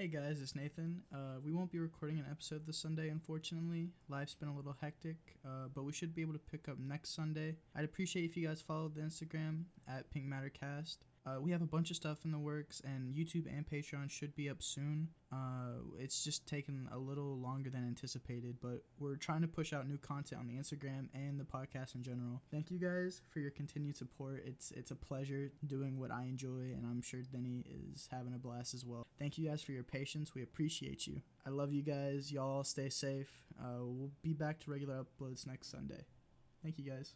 Hey guys, it's Nathan. Uh, we won't be recording an episode this Sunday, unfortunately. Life's been a little hectic, uh, but we should be able to pick up next Sunday. I'd appreciate if you guys followed the Instagram at Pink Matter Cast. Uh, we have a bunch of stuff in the works, and YouTube and Patreon should be up soon. Uh, it's just taken a little longer than anticipated, but we're trying to push out new content on the Instagram and the podcast in general. Thank you guys for your continued support. It's it's a pleasure doing what I enjoy, and I'm sure Denny is having a blast as well. Thank you guys for your patience. We appreciate you. I love you guys. Y'all stay safe. Uh, we'll be back to regular uploads next Sunday. Thank you guys.